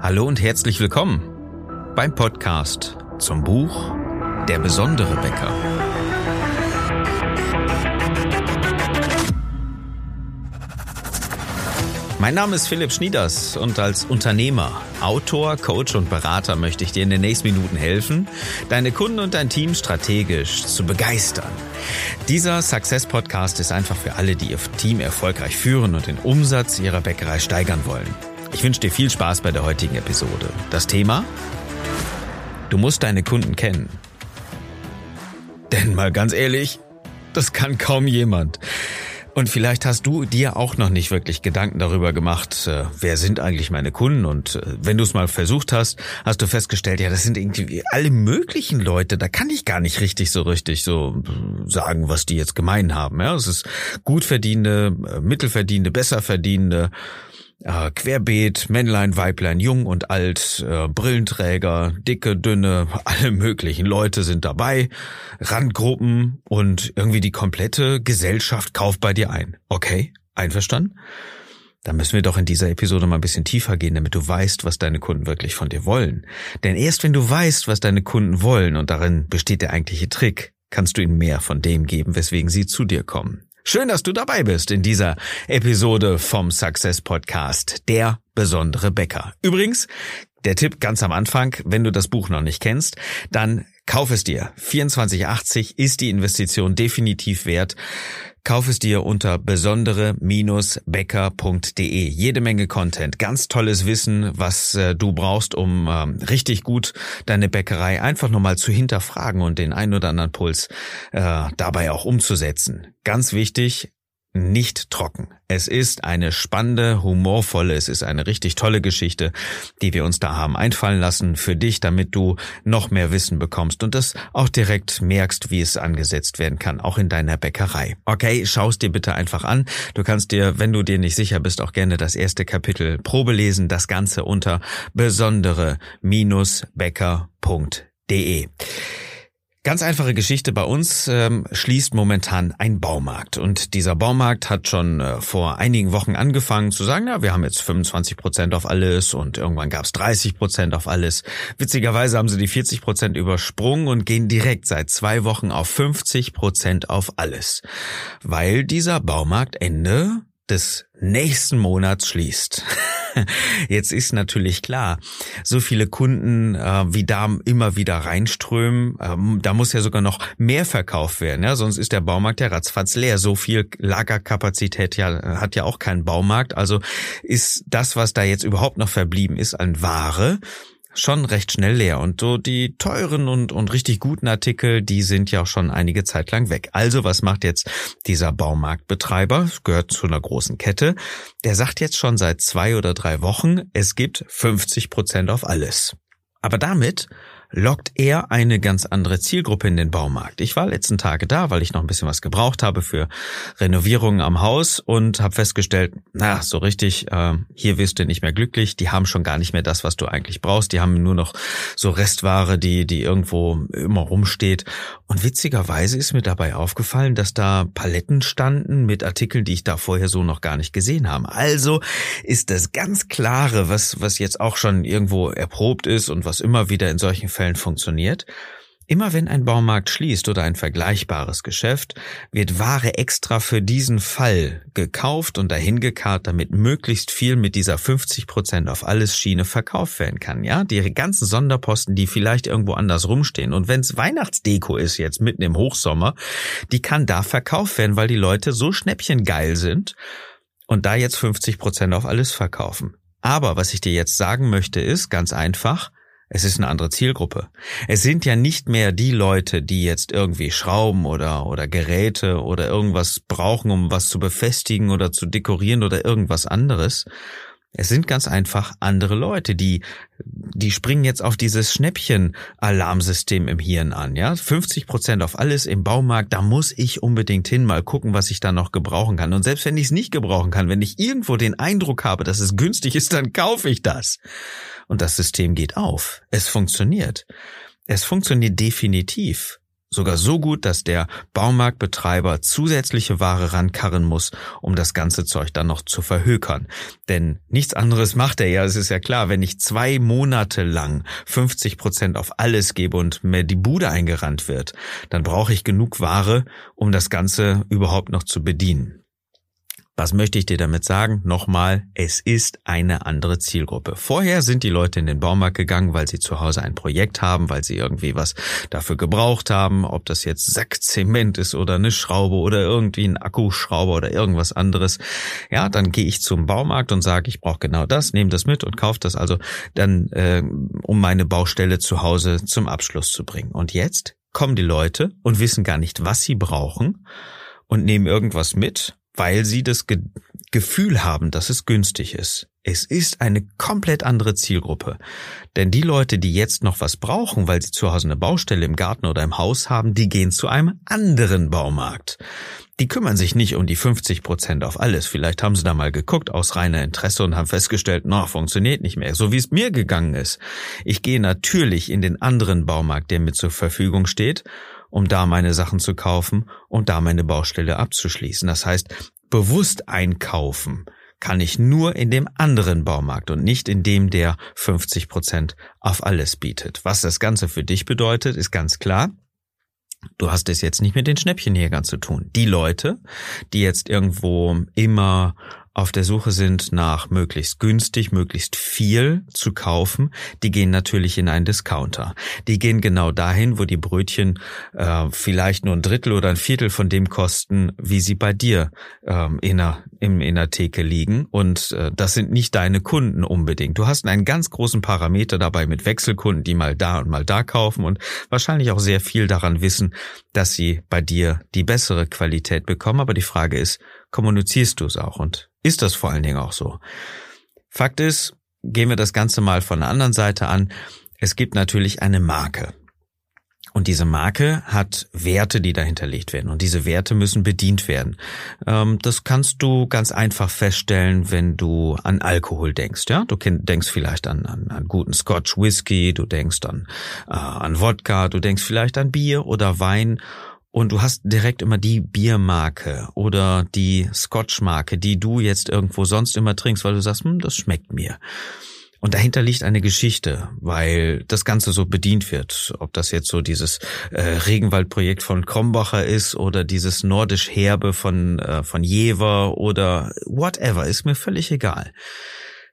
Hallo und herzlich willkommen beim Podcast zum Buch Der besondere Bäcker. Mein Name ist Philipp Schnieders und als Unternehmer, Autor, Coach und Berater möchte ich dir in den nächsten Minuten helfen, deine Kunden und dein Team strategisch zu begeistern. Dieser Success Podcast ist einfach für alle, die ihr Team erfolgreich führen und den Umsatz ihrer Bäckerei steigern wollen. Ich wünsche dir viel Spaß bei der heutigen Episode. Das Thema? Du musst deine Kunden kennen. Denn mal ganz ehrlich, das kann kaum jemand. Und vielleicht hast du dir auch noch nicht wirklich Gedanken darüber gemacht, äh, wer sind eigentlich meine Kunden? Und äh, wenn du es mal versucht hast, hast du festgestellt, ja, das sind irgendwie alle möglichen Leute. Da kann ich gar nicht richtig so richtig so äh, sagen, was die jetzt gemein haben. Ja, es ist gut verdienende, mittelverdienende, besser verdienende äh, Querbeet, Männlein, Weiblein, jung und alt, äh, Brillenträger, dicke, dünne, alle möglichen Leute sind dabei, Randgruppen und irgendwie die komplette Gesellschaft kauft bei dir ein. Okay, einverstanden? Da müssen wir doch in dieser Episode mal ein bisschen tiefer gehen, damit du weißt, was deine Kunden wirklich von dir wollen. Denn erst wenn du weißt, was deine Kunden wollen, und darin besteht der eigentliche Trick, kannst du ihnen mehr von dem geben, weswegen sie zu dir kommen. Schön, dass du dabei bist in dieser Episode vom Success Podcast, der besondere Bäcker. Übrigens, der Tipp ganz am Anfang, wenn du das Buch noch nicht kennst, dann kauf es dir. 24,80 ist die Investition definitiv wert. Kauf es dir unter besondere-bäcker.de. Jede Menge Content, ganz tolles Wissen, was äh, du brauchst, um äh, richtig gut deine Bäckerei einfach nochmal zu hinterfragen und den ein oder anderen Puls äh, dabei auch umzusetzen. Ganz wichtig, nicht trocken. Es ist eine spannende, humorvolle, es ist eine richtig tolle Geschichte, die wir uns da haben einfallen lassen für dich, damit du noch mehr Wissen bekommst und das auch direkt merkst, wie es angesetzt werden kann, auch in deiner Bäckerei. Okay, schaust dir bitte einfach an. Du kannst dir, wenn du dir nicht sicher bist, auch gerne das erste Kapitel Probe lesen, das Ganze unter besondere-bäcker.de. Ganz einfache Geschichte bei uns ähm, schließt momentan ein Baumarkt und dieser Baumarkt hat schon äh, vor einigen Wochen angefangen zu sagen, na, wir haben jetzt 25 Prozent auf alles und irgendwann gab es 30 Prozent auf alles. Witzigerweise haben sie die 40 Prozent übersprungen und gehen direkt seit zwei Wochen auf 50 Prozent auf alles, weil dieser Baumarkt Ende des nächsten Monats schließt. Jetzt ist natürlich klar, so viele Kunden äh, wie da immer wieder reinströmen, ähm, da muss ja sogar noch mehr verkauft werden, ja? sonst ist der Baumarkt ja ratzfatz leer. So viel Lagerkapazität ja, hat ja auch kein Baumarkt. Also ist das, was da jetzt überhaupt noch verblieben ist, an Ware, schon recht schnell leer. Und so die teuren und, und richtig guten Artikel, die sind ja auch schon einige Zeit lang weg. Also was macht jetzt dieser Baumarktbetreiber? Gehört zu einer großen Kette. Der sagt jetzt schon seit zwei oder drei Wochen, es gibt 50 Prozent auf alles. Aber damit lockt er eine ganz andere Zielgruppe in den Baumarkt. Ich war letzten Tage da, weil ich noch ein bisschen was gebraucht habe für Renovierungen am Haus und habe festgestellt, na, so richtig, äh, hier wirst du nicht mehr glücklich. Die haben schon gar nicht mehr das, was du eigentlich brauchst. Die haben nur noch so Restware, die, die irgendwo immer rumsteht. Und witzigerweise ist mir dabei aufgefallen, dass da Paletten standen mit Artikeln, die ich da vorher so noch gar nicht gesehen habe. Also ist das ganz klare, was, was jetzt auch schon irgendwo erprobt ist und was immer wieder in solchen Fällen funktioniert. Immer wenn ein Baumarkt schließt oder ein vergleichbares Geschäft, wird Ware extra für diesen Fall gekauft und dahin damit möglichst viel mit dieser 50% auf alles Schiene verkauft werden kann. Ja, die ganzen Sonderposten, die vielleicht irgendwo anders rumstehen. Und wenn es Weihnachtsdeko ist jetzt mitten im Hochsommer, die kann da verkauft werden, weil die Leute so schnäppchengeil sind und da jetzt 50% auf alles verkaufen. Aber was ich dir jetzt sagen möchte, ist ganz einfach, es ist eine andere Zielgruppe. Es sind ja nicht mehr die Leute, die jetzt irgendwie Schrauben oder, oder Geräte oder irgendwas brauchen, um was zu befestigen oder zu dekorieren oder irgendwas anderes. Es sind ganz einfach andere Leute, die, die springen jetzt auf dieses Schnäppchen-Alarmsystem im Hirn an, ja. 50 Prozent auf alles im Baumarkt, da muss ich unbedingt hin, mal gucken, was ich da noch gebrauchen kann. Und selbst wenn ich es nicht gebrauchen kann, wenn ich irgendwo den Eindruck habe, dass es günstig ist, dann kaufe ich das und das System geht auf. Es funktioniert. Es funktioniert definitiv. Sogar so gut, dass der Baumarktbetreiber zusätzliche Ware rankarren muss, um das ganze Zeug dann noch zu verhökern. Denn nichts anderes macht er ja. Es ist ja klar, wenn ich zwei Monate lang 50 Prozent auf alles gebe und mir die Bude eingerannt wird, dann brauche ich genug Ware, um das Ganze überhaupt noch zu bedienen. Was möchte ich dir damit sagen? Nochmal, es ist eine andere Zielgruppe. Vorher sind die Leute in den Baumarkt gegangen, weil sie zu Hause ein Projekt haben, weil sie irgendwie was dafür gebraucht haben, ob das jetzt Sackzement ist oder eine Schraube oder irgendwie ein Akkuschrauber oder irgendwas anderes. Ja, dann gehe ich zum Baumarkt und sage, ich brauche genau das, nehme das mit und kaufe das also dann, äh, um meine Baustelle zu Hause zum Abschluss zu bringen. Und jetzt kommen die Leute und wissen gar nicht, was sie brauchen und nehmen irgendwas mit weil sie das Ge Gefühl haben, dass es günstig ist. Es ist eine komplett andere Zielgruppe. Denn die Leute, die jetzt noch was brauchen, weil sie zu Hause eine Baustelle im Garten oder im Haus haben, die gehen zu einem anderen Baumarkt. Die kümmern sich nicht um die 50 Prozent auf alles. Vielleicht haben sie da mal geguckt aus reiner Interesse und haben festgestellt, na, funktioniert nicht mehr. So wie es mir gegangen ist. Ich gehe natürlich in den anderen Baumarkt, der mir zur Verfügung steht um da meine Sachen zu kaufen und da meine Baustelle abzuschließen. Das heißt, bewusst einkaufen kann ich nur in dem anderen Baumarkt und nicht in dem, der 50 Prozent auf alles bietet. Was das Ganze für dich bedeutet, ist ganz klar. Du hast es jetzt nicht mit den Schnäppchenjägern zu tun. Die Leute, die jetzt irgendwo immer auf der Suche sind nach möglichst günstig, möglichst viel zu kaufen, die gehen natürlich in einen Discounter. Die gehen genau dahin, wo die Brötchen äh, vielleicht nur ein Drittel oder ein Viertel von dem kosten, wie sie bei dir ähm, in, der, im, in der Theke liegen. Und äh, das sind nicht deine Kunden unbedingt. Du hast einen ganz großen Parameter dabei mit Wechselkunden, die mal da und mal da kaufen und wahrscheinlich auch sehr viel daran wissen, dass sie bei dir die bessere Qualität bekommen. Aber die Frage ist, kommunizierst du es auch und ist das vor allen Dingen auch so? Fakt ist, gehen wir das Ganze mal von der anderen Seite an. Es gibt natürlich eine Marke. Und diese Marke hat Werte, die dahinterlegt werden. Und diese Werte müssen bedient werden. Ähm, das kannst du ganz einfach feststellen, wenn du an Alkohol denkst. Ja, du denkst vielleicht an, an, an guten Scotch Whisky, du denkst an, äh, an Wodka, du denkst vielleicht an Bier oder Wein und du hast direkt immer die Biermarke oder die Scotch-Marke, die du jetzt irgendwo sonst immer trinkst, weil du sagst, hm, das schmeckt mir. Und dahinter liegt eine Geschichte, weil das Ganze so bedient wird. Ob das jetzt so dieses äh, Regenwaldprojekt von Krombacher ist oder dieses nordisch Herbe von, äh, von Jever oder whatever, ist mir völlig egal.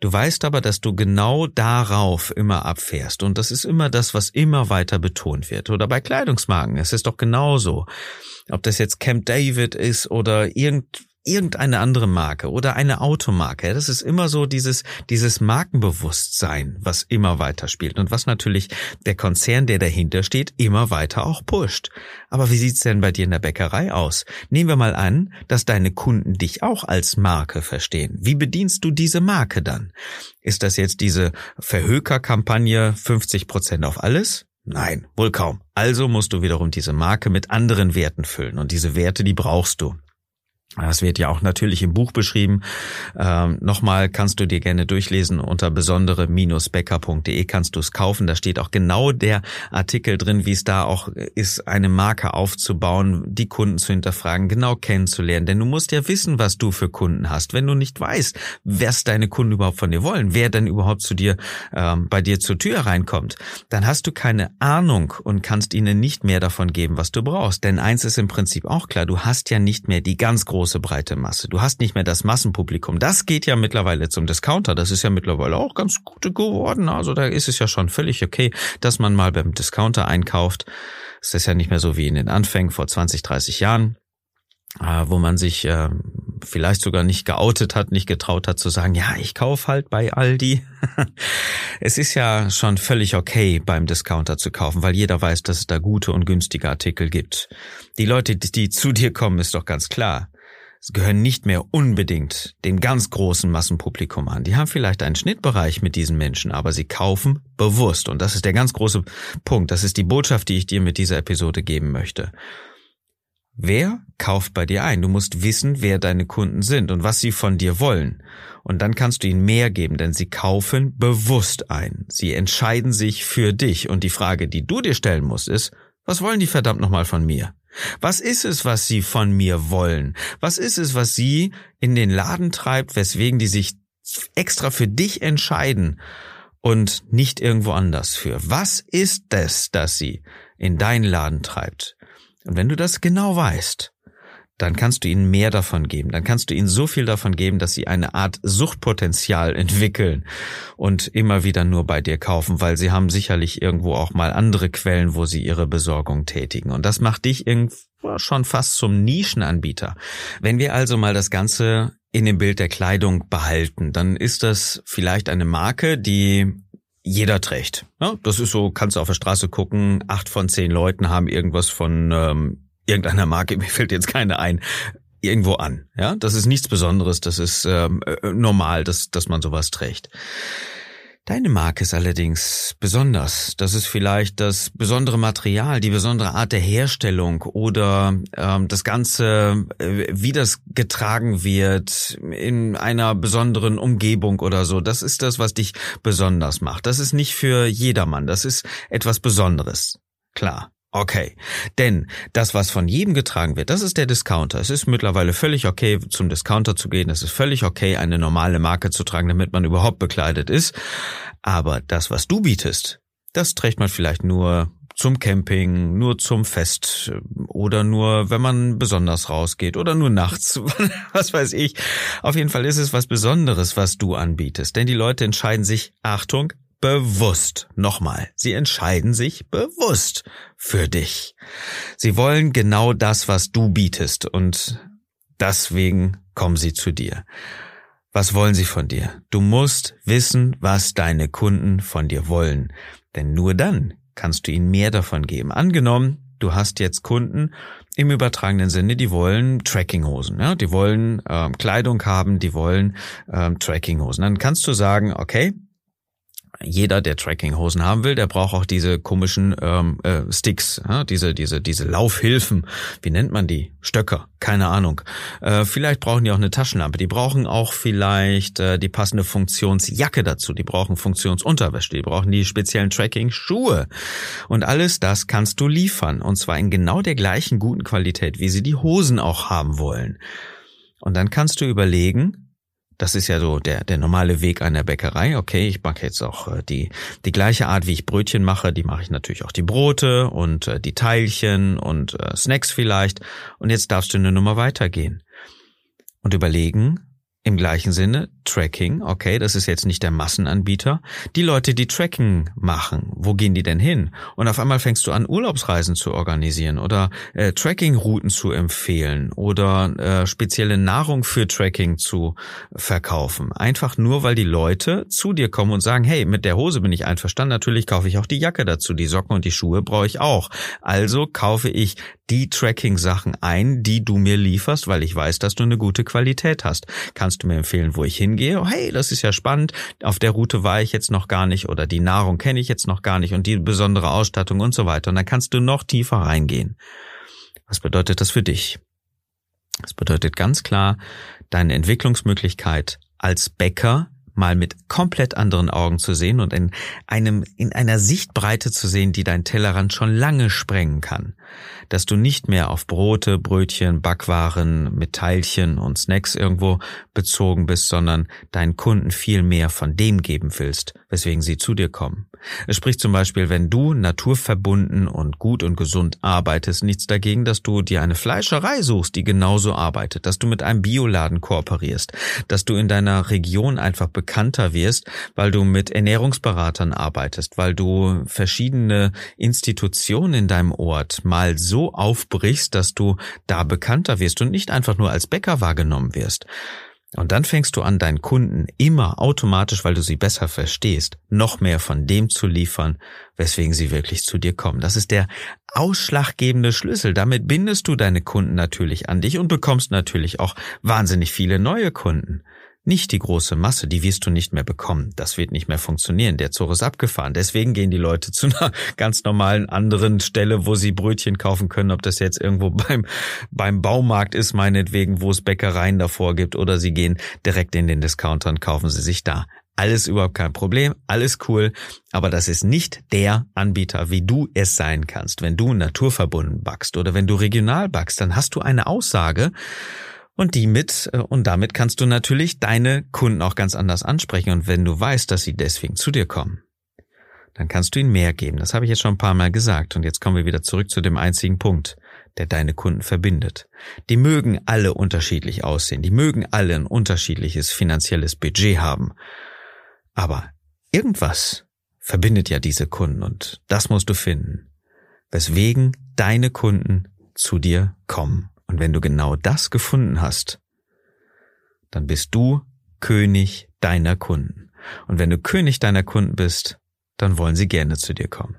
Du weißt aber, dass du genau darauf immer abfährst. Und das ist immer das, was immer weiter betont wird. Oder bei Kleidungsmarken, es ist doch genauso. Ob das jetzt Camp David ist oder irgend, irgendeine andere Marke oder eine Automarke. Das ist immer so dieses, dieses Markenbewusstsein, was immer weiter spielt und was natürlich der Konzern, der dahinter steht, immer weiter auch pusht. Aber wie sieht's denn bei dir in der Bäckerei aus? Nehmen wir mal an, dass deine Kunden dich auch als Marke verstehen. Wie bedienst du diese Marke dann? Ist das jetzt diese Verhökerkampagne 50 Prozent auf alles? Nein, wohl kaum. Also musst du wiederum diese Marke mit anderen Werten füllen und diese Werte, die brauchst du. Das wird ja auch natürlich im Buch beschrieben. Ähm, Nochmal kannst du dir gerne durchlesen unter besondere-becker.de kannst du es kaufen. Da steht auch genau der Artikel drin, wie es da auch ist, eine Marke aufzubauen, die Kunden zu hinterfragen, genau kennenzulernen. Denn du musst ja wissen, was du für Kunden hast. Wenn du nicht weißt, was deine Kunden überhaupt von dir wollen, wer denn überhaupt zu dir, ähm, bei dir zur Tür reinkommt, dann hast du keine Ahnung und kannst ihnen nicht mehr davon geben, was du brauchst. Denn eins ist im Prinzip auch klar, du hast ja nicht mehr die ganz große große breite Masse. Du hast nicht mehr das Massenpublikum. Das geht ja mittlerweile zum Discounter. Das ist ja mittlerweile auch ganz gut geworden. Also da ist es ja schon völlig okay, dass man mal beim Discounter einkauft. Es ist ja nicht mehr so wie in den Anfängen vor 20, 30 Jahren äh, wo man sich äh, vielleicht sogar nicht geoutet hat, nicht getraut hat zu sagen, ja, ich kauf halt bei Aldi. es ist ja schon völlig okay, beim Discounter zu kaufen, weil jeder weiß, dass es da gute und günstige Artikel gibt. Die Leute, die zu dir kommen, ist doch ganz klar gehören nicht mehr unbedingt dem ganz großen Massenpublikum an. Die haben vielleicht einen Schnittbereich mit diesen Menschen, aber sie kaufen bewusst. Und das ist der ganz große Punkt. Das ist die Botschaft, die ich dir mit dieser Episode geben möchte. Wer kauft bei dir ein? Du musst wissen, wer deine Kunden sind und was sie von dir wollen. Und dann kannst du ihnen mehr geben, denn sie kaufen bewusst ein. Sie entscheiden sich für dich. Und die Frage, die du dir stellen musst, ist, Was wollen die verdammt nochmal von mir? Was ist es, was sie von mir wollen? Was ist es, was sie in den Laden treibt, weswegen die sich extra für dich entscheiden und nicht irgendwo anders für? Was ist es, das sie in deinen Laden treibt? Und wenn du das genau weißt, dann kannst du ihnen mehr davon geben. Dann kannst du ihnen so viel davon geben, dass sie eine Art Suchtpotenzial entwickeln und immer wieder nur bei dir kaufen, weil sie haben sicherlich irgendwo auch mal andere Quellen, wo sie ihre Besorgung tätigen. Und das macht dich irgendwo schon fast zum Nischenanbieter. Wenn wir also mal das Ganze in dem Bild der Kleidung behalten, dann ist das vielleicht eine Marke, die jeder trägt. Ja, das ist so, kannst du auf der Straße gucken, acht von zehn Leuten haben irgendwas von ähm, irgendeiner Marke, mir fällt jetzt keine ein, irgendwo an. Ja, das ist nichts Besonderes, das ist ähm, äh, normal, dass, dass man sowas trägt. Deine Marke ist allerdings besonders. Das ist vielleicht das besondere Material, die besondere Art der Herstellung oder ähm, das Ganze, äh, wie das getragen wird in einer besonderen Umgebung oder so. Das ist das, was dich besonders macht. Das ist nicht für jedermann. Das ist etwas Besonderes. Klar. Okay, denn das, was von jedem getragen wird, das ist der Discounter. Es ist mittlerweile völlig okay, zum Discounter zu gehen. Es ist völlig okay, eine normale Marke zu tragen, damit man überhaupt bekleidet ist. Aber das, was du bietest, das trägt man vielleicht nur zum Camping, nur zum Fest oder nur, wenn man besonders rausgeht oder nur nachts, was weiß ich. Auf jeden Fall ist es was Besonderes, was du anbietest. Denn die Leute entscheiden sich, Achtung, bewusst. Nochmal, sie entscheiden sich bewusst für dich. Sie wollen genau das, was du bietest und deswegen kommen sie zu dir. Was wollen sie von dir? Du musst wissen, was deine Kunden von dir wollen, denn nur dann kannst du ihnen mehr davon geben. Angenommen, du hast jetzt Kunden im übertragenen Sinne, die wollen Trackinghosen, ja, die wollen ähm, Kleidung haben, die wollen ähm, Trackinghosen. Dann kannst du sagen, okay, jeder, der Trackinghosen haben will, der braucht auch diese komischen ähm, äh, Sticks, ja, diese diese diese Laufhilfen. Wie nennt man die? Stöcker? Keine Ahnung. Äh, vielleicht brauchen die auch eine Taschenlampe. Die brauchen auch vielleicht äh, die passende Funktionsjacke dazu. Die brauchen Funktionsunterwäsche. Die brauchen die speziellen Tracking-Schuhe. Und alles das kannst du liefern. Und zwar in genau der gleichen guten Qualität, wie sie die Hosen auch haben wollen. Und dann kannst du überlegen, das ist ja so der, der normale Weg einer Bäckerei. Okay, ich mache jetzt auch äh, die, die gleiche Art, wie ich Brötchen mache, die mache ich natürlich auch die Brote und äh, die Teilchen und äh, Snacks vielleicht. Und jetzt darfst du eine Nummer weitergehen und überlegen, im gleichen Sinne, Tracking, okay, das ist jetzt nicht der Massenanbieter. Die Leute, die Tracking machen, wo gehen die denn hin? Und auf einmal fängst du an, Urlaubsreisen zu organisieren oder äh, Tracking-Routen zu empfehlen oder äh, spezielle Nahrung für Tracking zu verkaufen. Einfach nur, weil die Leute zu dir kommen und sagen, hey, mit der Hose bin ich einverstanden, natürlich kaufe ich auch die Jacke dazu, die Socken und die Schuhe brauche ich auch. Also kaufe ich die Tracking-Sachen ein, die du mir lieferst, weil ich weiß, dass du eine gute Qualität hast. Kannst du mir empfehlen, wo ich hingehe? Oh, hey, das ist ja spannend. Auf der Route war ich jetzt noch gar nicht oder die Nahrung kenne ich jetzt noch gar nicht und die besondere Ausstattung und so weiter. Und dann kannst du noch tiefer reingehen. Was bedeutet das für dich? Das bedeutet ganz klar, deine Entwicklungsmöglichkeit als Bäcker mal mit komplett anderen Augen zu sehen und in einem, in einer Sichtbreite zu sehen, die dein Tellerrand schon lange sprengen kann. Dass du nicht mehr auf Brote, Brötchen, Backwaren mit Teilchen und Snacks irgendwo bezogen bist, sondern deinen Kunden viel mehr von dem geben willst, weswegen sie zu dir kommen. Es spricht zum Beispiel, wenn du naturverbunden und gut und gesund arbeitest, nichts dagegen, dass du dir eine Fleischerei suchst, die genauso arbeitet, dass du mit einem Bioladen kooperierst, dass du in deiner Region einfach bekannter wirst, weil du mit Ernährungsberatern arbeitest, weil du verschiedene Institutionen in deinem Ort mal so aufbrichst, dass du da bekannter wirst und nicht einfach nur als Bäcker wahrgenommen wirst. Und dann fängst du an, deinen Kunden immer automatisch, weil du sie besser verstehst, noch mehr von dem zu liefern, weswegen sie wirklich zu dir kommen. Das ist der ausschlaggebende Schlüssel. Damit bindest du deine Kunden natürlich an dich und bekommst natürlich auch wahnsinnig viele neue Kunden. Nicht die große Masse, die wirst du nicht mehr bekommen. Das wird nicht mehr funktionieren. Der Zug ist abgefahren. Deswegen gehen die Leute zu einer ganz normalen anderen Stelle, wo sie Brötchen kaufen können, ob das jetzt irgendwo beim, beim Baumarkt ist, meinetwegen, wo es Bäckereien davor gibt, oder sie gehen direkt in den Discounter und kaufen sie sich da alles überhaupt kein Problem, alles cool, aber das ist nicht der Anbieter, wie du es sein kannst. Wenn du naturverbunden backst oder wenn du regional backst, dann hast du eine Aussage und die mit, äh, und damit kannst du natürlich deine Kunden auch ganz anders ansprechen. Und wenn du weißt, dass sie deswegen zu dir kommen, dann kannst du ihnen mehr geben. Das habe ich jetzt schon ein paar Mal gesagt. Und jetzt kommen wir wieder zurück zu dem einzigen Punkt, der deine Kunden verbindet. Die mögen alle unterschiedlich aussehen. Die mögen alle ein unterschiedliches finanzielles Budget haben. Aber irgendwas verbindet ja diese Kunden und das musst du finden. Weswegen deine Kunden zu dir kommen. Und wenn du genau das gefunden hast, dann bist du König deiner Kunden. Und wenn du König deiner Kunden bist, dann wollen sie gerne zu dir kommen.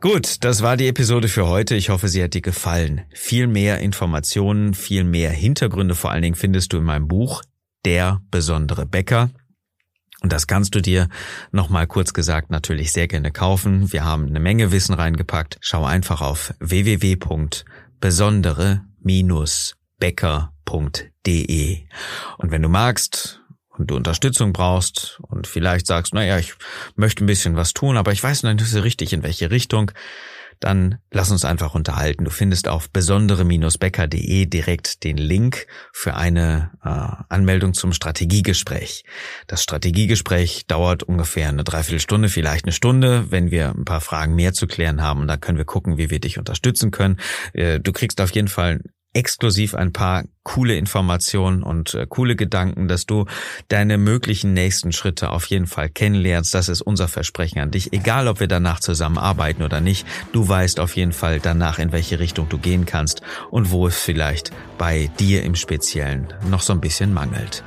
Gut, das war die Episode für heute. Ich hoffe, sie hat dir gefallen. Viel mehr Informationen, viel mehr Hintergründe vor allen Dingen findest du in meinem Buch Der besondere Bäcker. Und das kannst du dir nochmal kurz gesagt natürlich sehr gerne kaufen. Wir haben eine Menge Wissen reingepackt. Schau einfach auf www.besondere-becker.de. Und wenn du magst, und du Unterstützung brauchst und vielleicht sagst, naja, ich möchte ein bisschen was tun, aber ich weiß noch nicht so richtig in welche Richtung, dann lass uns einfach unterhalten. Du findest auf besondere-becker.de direkt den Link für eine äh, Anmeldung zum Strategiegespräch. Das Strategiegespräch dauert ungefähr eine Dreiviertelstunde, vielleicht eine Stunde, wenn wir ein paar Fragen mehr zu klären haben. Und dann können wir gucken, wie wir dich unterstützen können. Äh, du kriegst auf jeden Fall exklusiv ein paar coole Informationen und äh, coole Gedanken, dass du deine möglichen nächsten Schritte auf jeden Fall kennenlernst. Das ist unser Versprechen an dich. Egal, ob wir danach zusammenarbeiten oder nicht, du weißt auf jeden Fall danach, in welche Richtung du gehen kannst und wo es vielleicht bei dir im Speziellen noch so ein bisschen mangelt.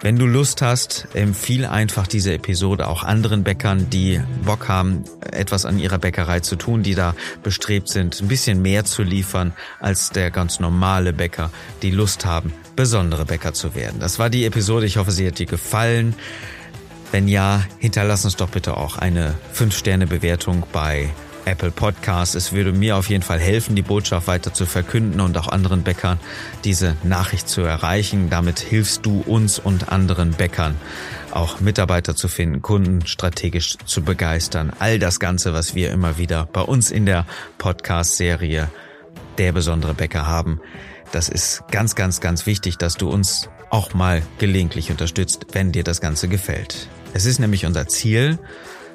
Wenn du Lust hast, empfiehl einfach diese Episode auch anderen Bäckern, die Bock haben, etwas an ihrer Bäckerei zu tun, die da bestrebt sind, ein bisschen mehr zu liefern als der ganz normale Bäcker, die Lust haben, besondere Bäcker zu werden. Das war die Episode. Ich hoffe, sie hat dir gefallen. Wenn ja, hinterlass uns doch bitte auch eine 5-Sterne-Bewertung bei Apple Podcasts. Es würde mir auf jeden Fall helfen, die Botschaft weiter zu verkünden und auch anderen Bäckern diese Nachricht zu erreichen. Damit hilfst du uns und anderen Bäckern auch Mitarbeiter zu finden, Kunden strategisch zu begeistern. All das Ganze, was wir immer wieder bei uns in der Podcast-Serie Der besondere Bäcker haben. Das ist ganz, ganz, ganz wichtig, dass du uns auch mal gelegentlich unterstützt, wenn dir das Ganze gefällt. Es ist nämlich unser Ziel,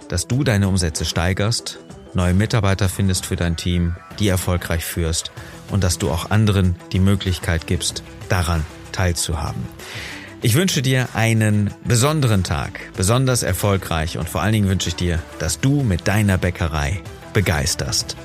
dass du deine Umsätze steigerst neue Mitarbeiter findest für dein Team, die erfolgreich führst und dass du auch anderen die Möglichkeit gibst, daran teilzuhaben. Ich wünsche dir einen besonderen Tag, besonders erfolgreich und vor allen Dingen wünsche ich dir, dass du mit deiner Bäckerei begeisterst.